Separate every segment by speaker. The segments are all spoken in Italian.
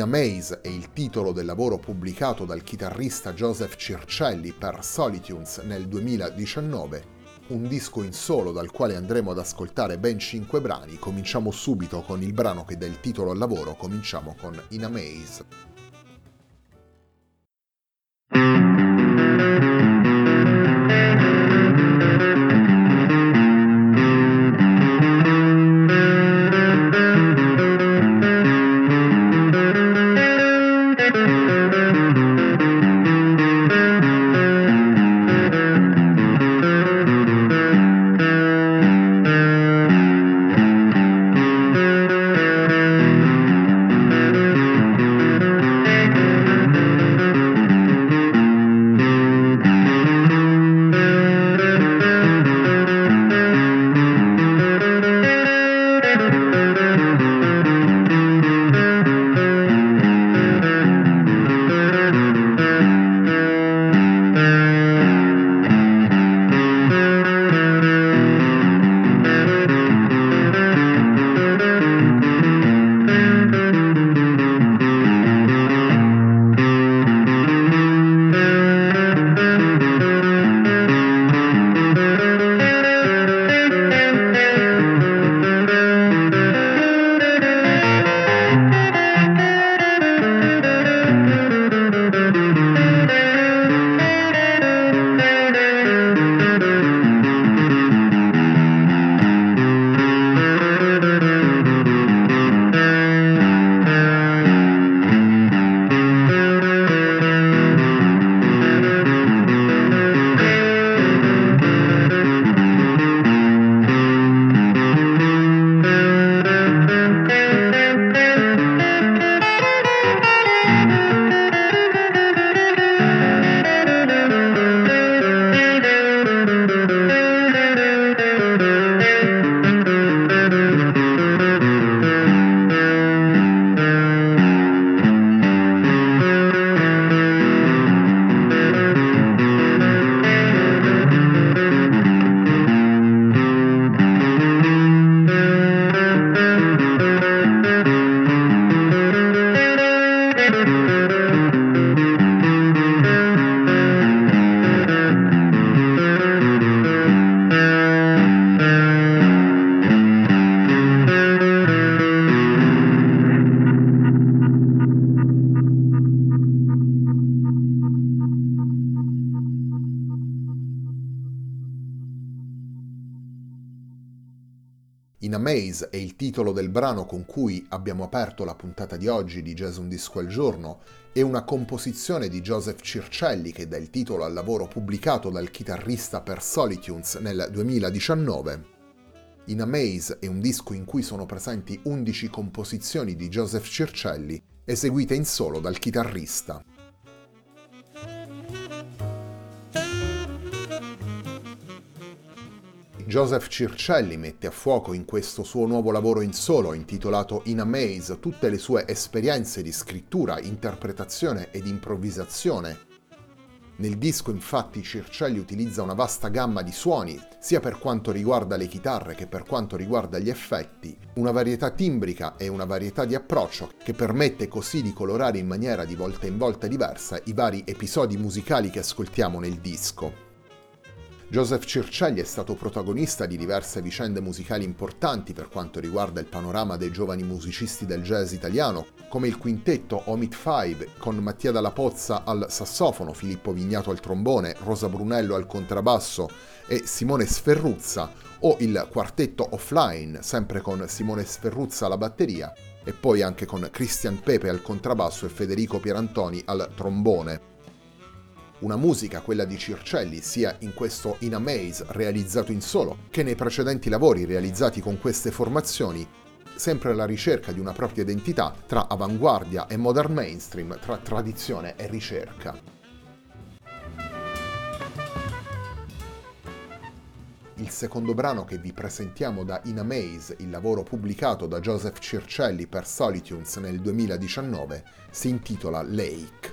Speaker 1: In Amaze è il titolo del lavoro pubblicato dal chitarrista Joseph Circelli per Solitunes nel 2019, un disco in solo dal quale andremo ad ascoltare ben 5 brani. Cominciamo subito con il brano che dà il titolo al lavoro, cominciamo con In Amaze. In Amaze è il titolo del brano con cui abbiamo aperto la puntata di oggi di Jazz Un Disco al Giorno e una composizione di Joseph Circelli che dà il titolo al lavoro pubblicato dal chitarrista per Solitunes nel 2019. In Amaze è un disco in cui sono presenti 11 composizioni di Joseph Circelli eseguite in solo dal chitarrista. Joseph Circelli mette a fuoco in questo suo nuovo lavoro in solo intitolato In a Maze tutte le sue esperienze di scrittura, interpretazione ed improvvisazione. Nel disco infatti Circelli utilizza una vasta gamma di suoni, sia per quanto riguarda le chitarre che per quanto riguarda gli effetti, una varietà timbrica e una varietà di approccio che permette così di colorare in maniera di volta in volta diversa i vari episodi musicali che ascoltiamo nel disco. Joseph Circelli è stato protagonista di diverse vicende musicali importanti per quanto riguarda il panorama dei giovani musicisti del jazz italiano, come il quintetto Omit Five con Mattia Dalla Pozza al sassofono, Filippo Vignato al trombone, Rosa Brunello al contrabbasso e Simone Sferruzza, o il quartetto Offline, sempre con Simone Sferruzza alla batteria, e poi anche con Christian Pepe al contrabbasso e Federico Pierantoni al trombone una musica, quella di Circelli, sia in questo In Amaze realizzato in solo, che nei precedenti lavori realizzati con queste formazioni, sempre alla ricerca di una propria identità tra avanguardia e modern mainstream, tra tradizione e ricerca. Il secondo brano che vi presentiamo da In Amaze, il lavoro pubblicato da Joseph Circelli per Solitunes nel 2019, si intitola Lake.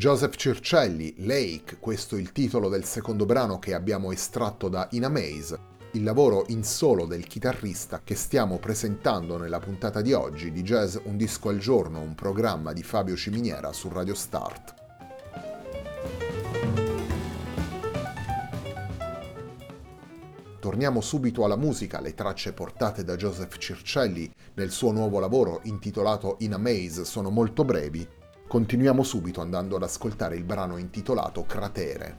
Speaker 1: Joseph Circelli, Lake, questo è il titolo del secondo brano che abbiamo estratto da In Amaze, il lavoro in solo del chitarrista che stiamo presentando nella puntata di oggi di Jazz Un disco al giorno, un programma di Fabio Ciminiera su Radio Start. Torniamo subito alla musica, le tracce portate da Joseph Circelli nel suo nuovo lavoro intitolato In Amaze sono molto brevi Continuiamo subito andando ad ascoltare il brano intitolato Cratere.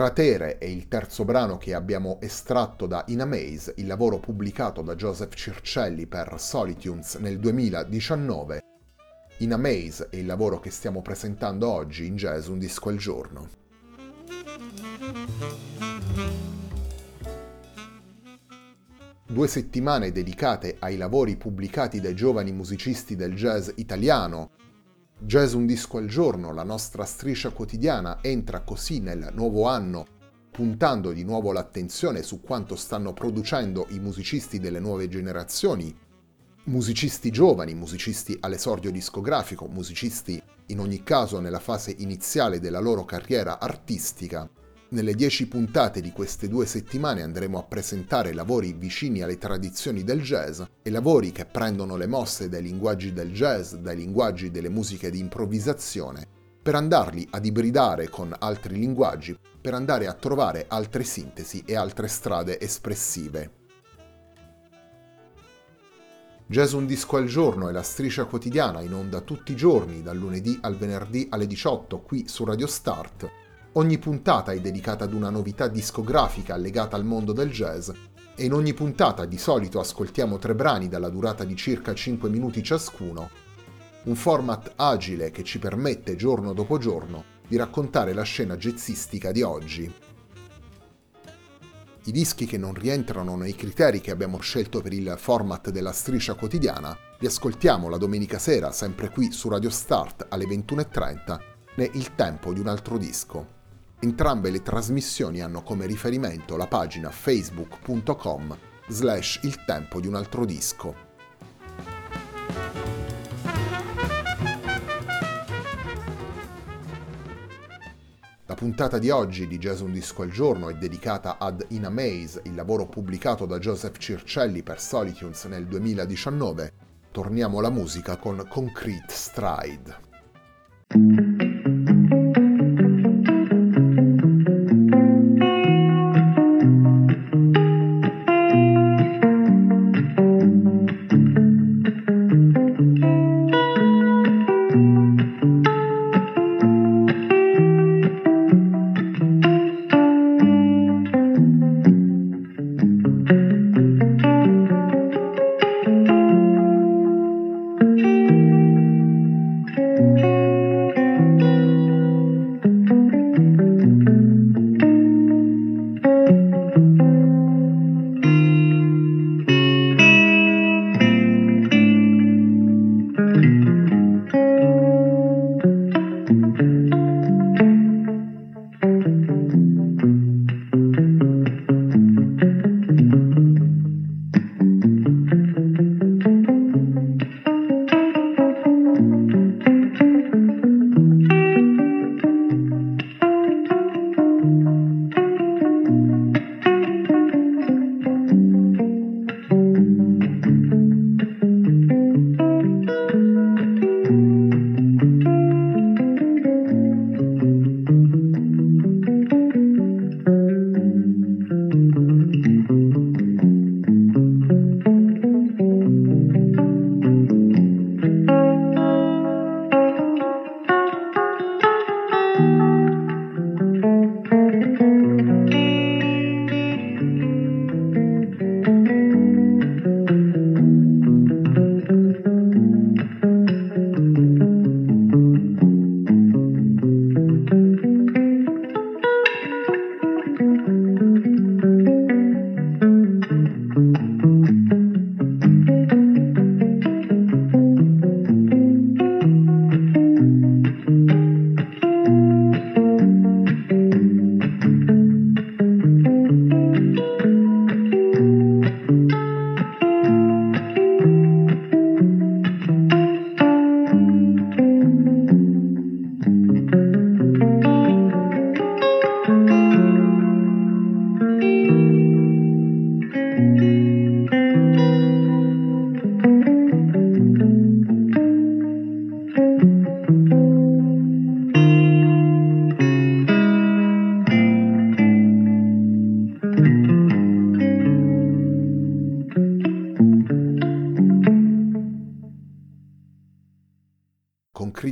Speaker 1: Cratere è il terzo brano che abbiamo estratto da In a Maze, il lavoro pubblicato da Joseph Circelli per Solitunes nel 2019. In a Maze è il lavoro che stiamo presentando oggi in Jazz Un disco al giorno. Due settimane dedicate ai lavori pubblicati dai giovani musicisti del jazz italiano. Jazz un disco al giorno, la nostra striscia quotidiana, entra così nel nuovo anno, puntando di nuovo l'attenzione su quanto stanno producendo i musicisti delle nuove generazioni, musicisti giovani, musicisti all'esordio discografico, musicisti in ogni caso nella fase iniziale della loro carriera artistica. Nelle dieci puntate di queste due settimane andremo a presentare lavori vicini alle tradizioni del jazz e lavori che prendono le mosse dai linguaggi del jazz, dai linguaggi delle musiche di improvvisazione, per andarli ad ibridare con altri linguaggi, per andare a trovare altre sintesi e altre strade espressive. Jazz un disco al giorno è la striscia quotidiana in onda tutti i giorni, dal lunedì al venerdì alle 18 qui su Radio Start Ogni puntata è dedicata ad una novità discografica legata al mondo del jazz e in ogni puntata di solito ascoltiamo tre brani dalla durata di circa 5 minuti ciascuno, un format agile che ci permette giorno dopo giorno di raccontare la scena jazzistica di oggi. I dischi che non rientrano nei criteri che abbiamo scelto per il format della striscia quotidiana li ascoltiamo la domenica sera sempre qui su Radio Start alle 21.30 né Il tempo di un altro disco. Entrambe le trasmissioni hanno come riferimento la pagina facebook.com slash il tempo di un altro disco. La puntata di oggi di Jazz Un Disco al Giorno è dedicata ad In a Maze, il lavoro pubblicato da Joseph Circelli per Solitunes nel 2019. Torniamo alla musica con Concrete Stride.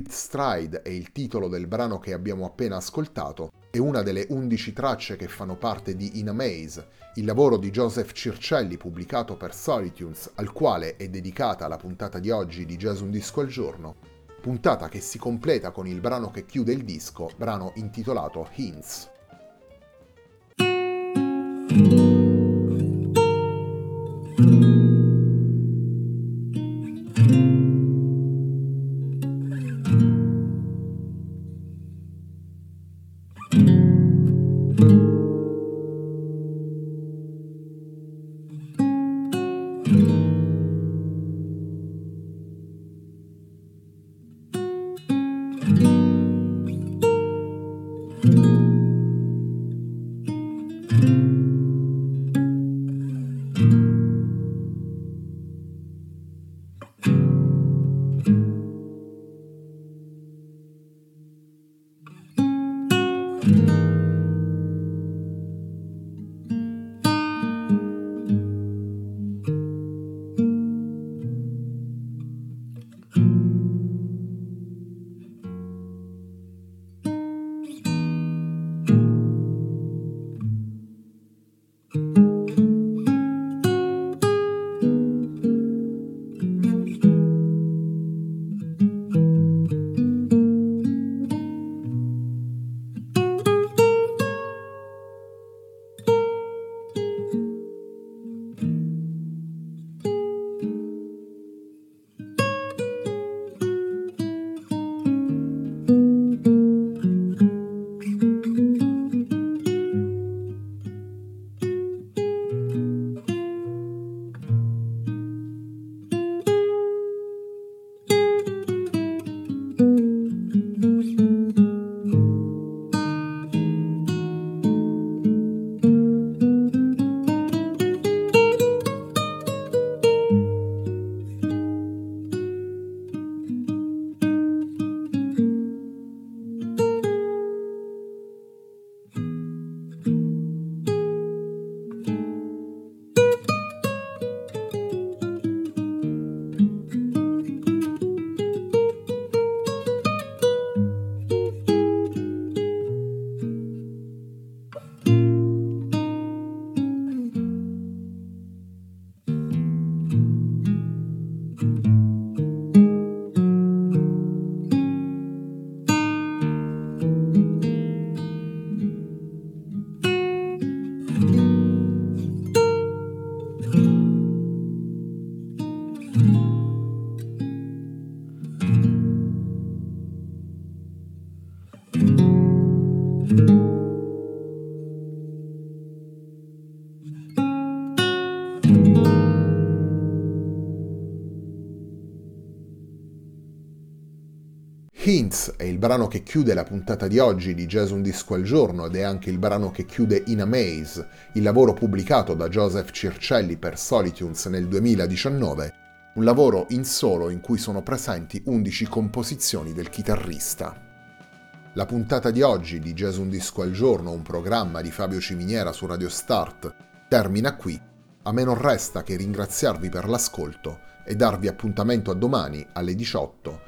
Speaker 1: Concrete Stride è il titolo del brano che abbiamo appena ascoltato è una delle 11 tracce che fanno parte di In a Maze, il lavoro di Joseph Circelli pubblicato per Solitunes, al quale è dedicata la puntata di oggi di Jazz Un Disco al Giorno, puntata che si completa con il brano che chiude il disco, brano intitolato Hints. È il brano che chiude la puntata di oggi di Jazz Un Disco al Giorno ed è anche il brano che chiude In a Maze, il lavoro pubblicato da Joseph Circelli per Solitunes nel 2019, un lavoro in solo in cui sono presenti 11 composizioni del chitarrista. La puntata di oggi di Jazz Un Disco al Giorno, un programma di Fabio Ciminiera su Radio Start, termina qui. A me non resta che ringraziarvi per l'ascolto e darvi appuntamento a domani alle 18